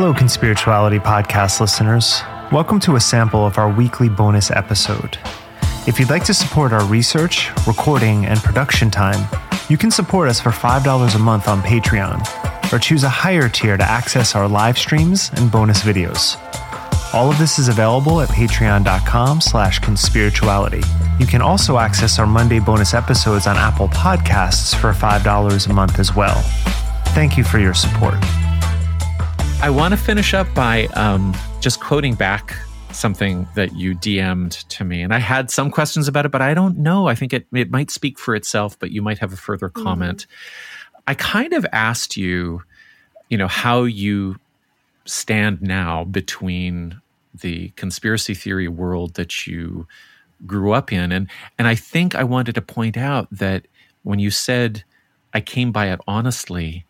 Hello, Conspirituality Podcast listeners. Welcome to a sample of our weekly bonus episode. If you'd like to support our research, recording, and production time, you can support us for $5 a month on Patreon, or choose a higher tier to access our live streams and bonus videos. All of this is available at patreon.com slash conspirituality. You can also access our Monday bonus episodes on Apple Podcasts for $5 a month as well. Thank you for your support. I want to finish up by um, just quoting back something that you DM'd to me. And I had some questions about it, but I don't know. I think it, it might speak for itself, but you might have a further mm-hmm. comment. Mm-hmm. I kind of asked you, you know, how you stand now between the conspiracy theory world that you grew up in. And, and I think I wanted to point out that when you said, I came by it honestly,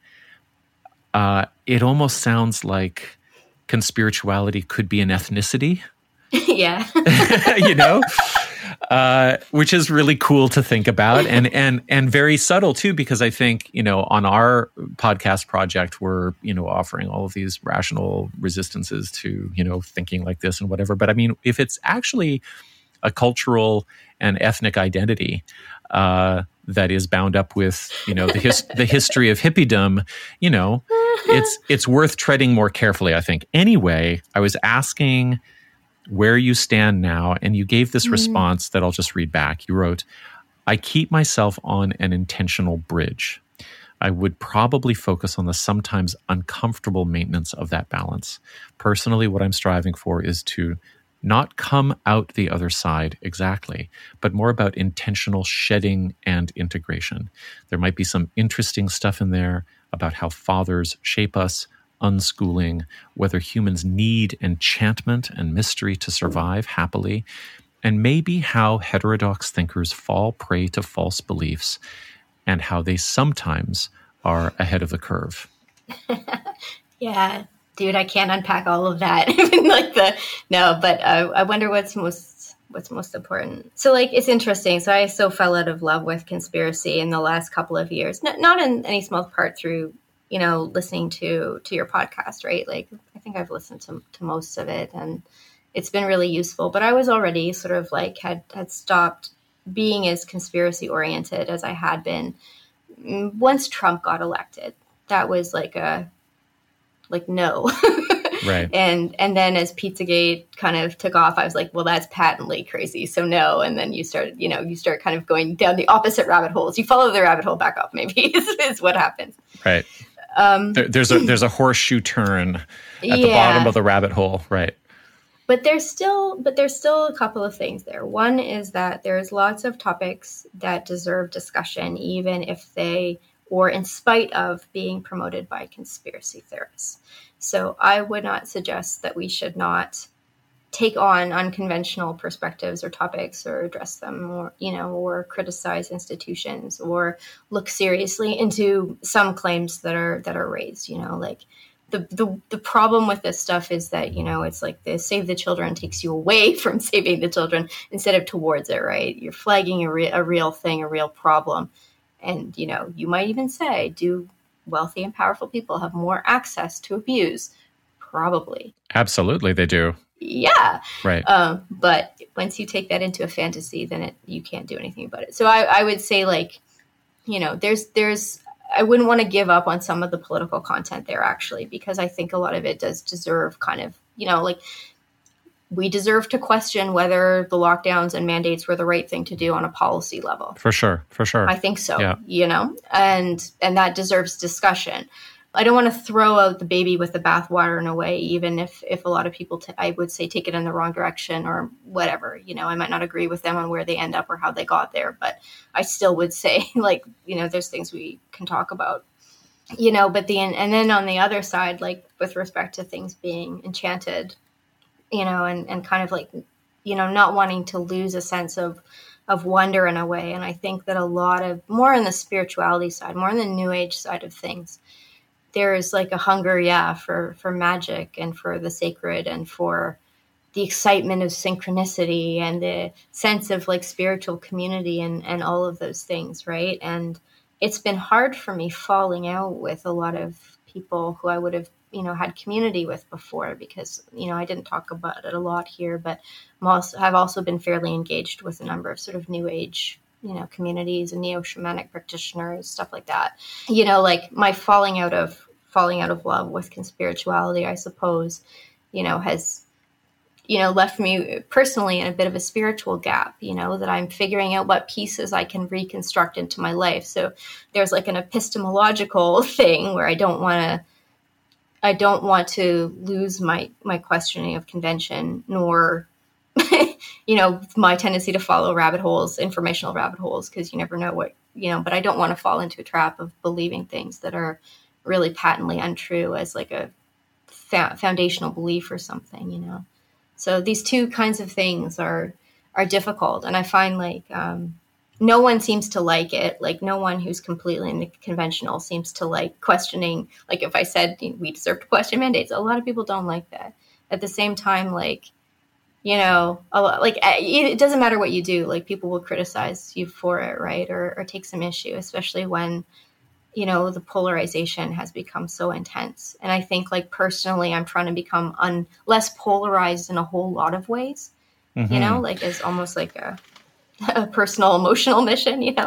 uh, it almost sounds like conspirituality could be an ethnicity. yeah. you know? Uh, which is really cool to think about and and and very subtle too because I think you know on our podcast project we're you know offering all of these rational resistances to you know thinking like this and whatever but I mean if it's actually a cultural and ethnic identity uh, that is bound up with you know the his, the history of hippiedom you know it's it's worth treading more carefully i think anyway i was asking where you stand now and you gave this mm. response that i'll just read back you wrote i keep myself on an intentional bridge I would probably focus on the sometimes uncomfortable maintenance of that balance. Personally, what I'm striving for is to not come out the other side exactly, but more about intentional shedding and integration. There might be some interesting stuff in there about how fathers shape us, unschooling, whether humans need enchantment and mystery to survive happily, and maybe how heterodox thinkers fall prey to false beliefs and how they sometimes are ahead of the curve. yeah, dude, I can't unpack all of that. like the no, but uh, I wonder what's most what's most important. So like it's interesting. So I so fell out of love with conspiracy in the last couple of years. N- not in any small part through you know listening to to your podcast, right? Like I think I've listened to to most of it and it's been really useful. But I was already sort of like had had stopped being as conspiracy oriented as I had been mm, once Trump got elected. That was like a like no right. And and then as pizzagate kind of took off i was like well that's patently crazy. So no. And then you started you know you start kind of going down the opposite rabbit holes. You follow the rabbit hole back up maybe is, is what happens. Right. Um, there, there's a there's a horseshoe turn at yeah. the bottom of the rabbit hole. Right. But there's still but there's still a couple of things there. One is that there's lots of topics that deserve discussion even if they or in spite of being promoted by conspiracy theorists. So I would not suggest that we should not take on unconventional perspectives or topics or address them or you know or criticize institutions or look seriously into some claims that are that are raised you know like the, the the problem with this stuff is that you know it's like the save the children takes you away from saving the children instead of towards it right you're flagging a, re- a real thing a real problem and, you know, you might even say, do wealthy and powerful people have more access to abuse? Probably. Absolutely, they do. Yeah. Right. Um, but once you take that into a fantasy, then it, you can't do anything about it. So I, I would say, like, you know, there's, there's, I wouldn't want to give up on some of the political content there actually, because I think a lot of it does deserve kind of, you know, like we deserve to question whether the lockdowns and mandates were the right thing to do on a policy level. For sure, for sure. I think so. Yeah. You know, and and that deserves discussion. I don't want to throw out the baby with the bathwater in a way, even if if a lot of people, t- I would say, take it in the wrong direction or whatever. You know, I might not agree with them on where they end up or how they got there, but I still would say, like, you know, there's things we can talk about. You know, but the and then on the other side, like with respect to things being enchanted you know, and, and kind of like, you know, not wanting to lose a sense of of wonder in a way. And I think that a lot of more on the spirituality side, more on the new age side of things, there is like a hunger, yeah, for for magic and for the sacred and for the excitement of synchronicity and the sense of like spiritual community and and all of those things, right? And it's been hard for me falling out with a lot of people who I would have you know had community with before because you know I didn't talk about it a lot here, but I'm also have also been fairly engaged with a number of sort of new age you know communities and neo shamanic practitioners stuff like that. You know, like my falling out of falling out of love with conspirituality, I suppose, you know, has you know left me personally in a bit of a spiritual gap you know that i'm figuring out what pieces i can reconstruct into my life so there's like an epistemological thing where i don't want to I don't want to lose my my questioning of convention, nor you know my tendency to follow rabbit holes, informational rabbit holes, because you never know what you know. But I don't want to fall into a trap of believing things that are really patently untrue as like a fa- foundational belief or something, you know. So these two kinds of things are are difficult, and I find like um, no one seems to like it. Like no one who's completely in the conventional seems to like questioning. Like if I said we deserve to question mandates, a lot of people don't like that. At the same time, like you know, a lot, like eh, it doesn't matter what you do. Like people will criticize you for it, right, or, or take some issue, especially when you know the polarization has become so intense. And I think, like personally, I'm trying to become un- less polarized in a whole lot of ways. Mm-hmm. You know, like it's almost like a a personal emotional mission, you know.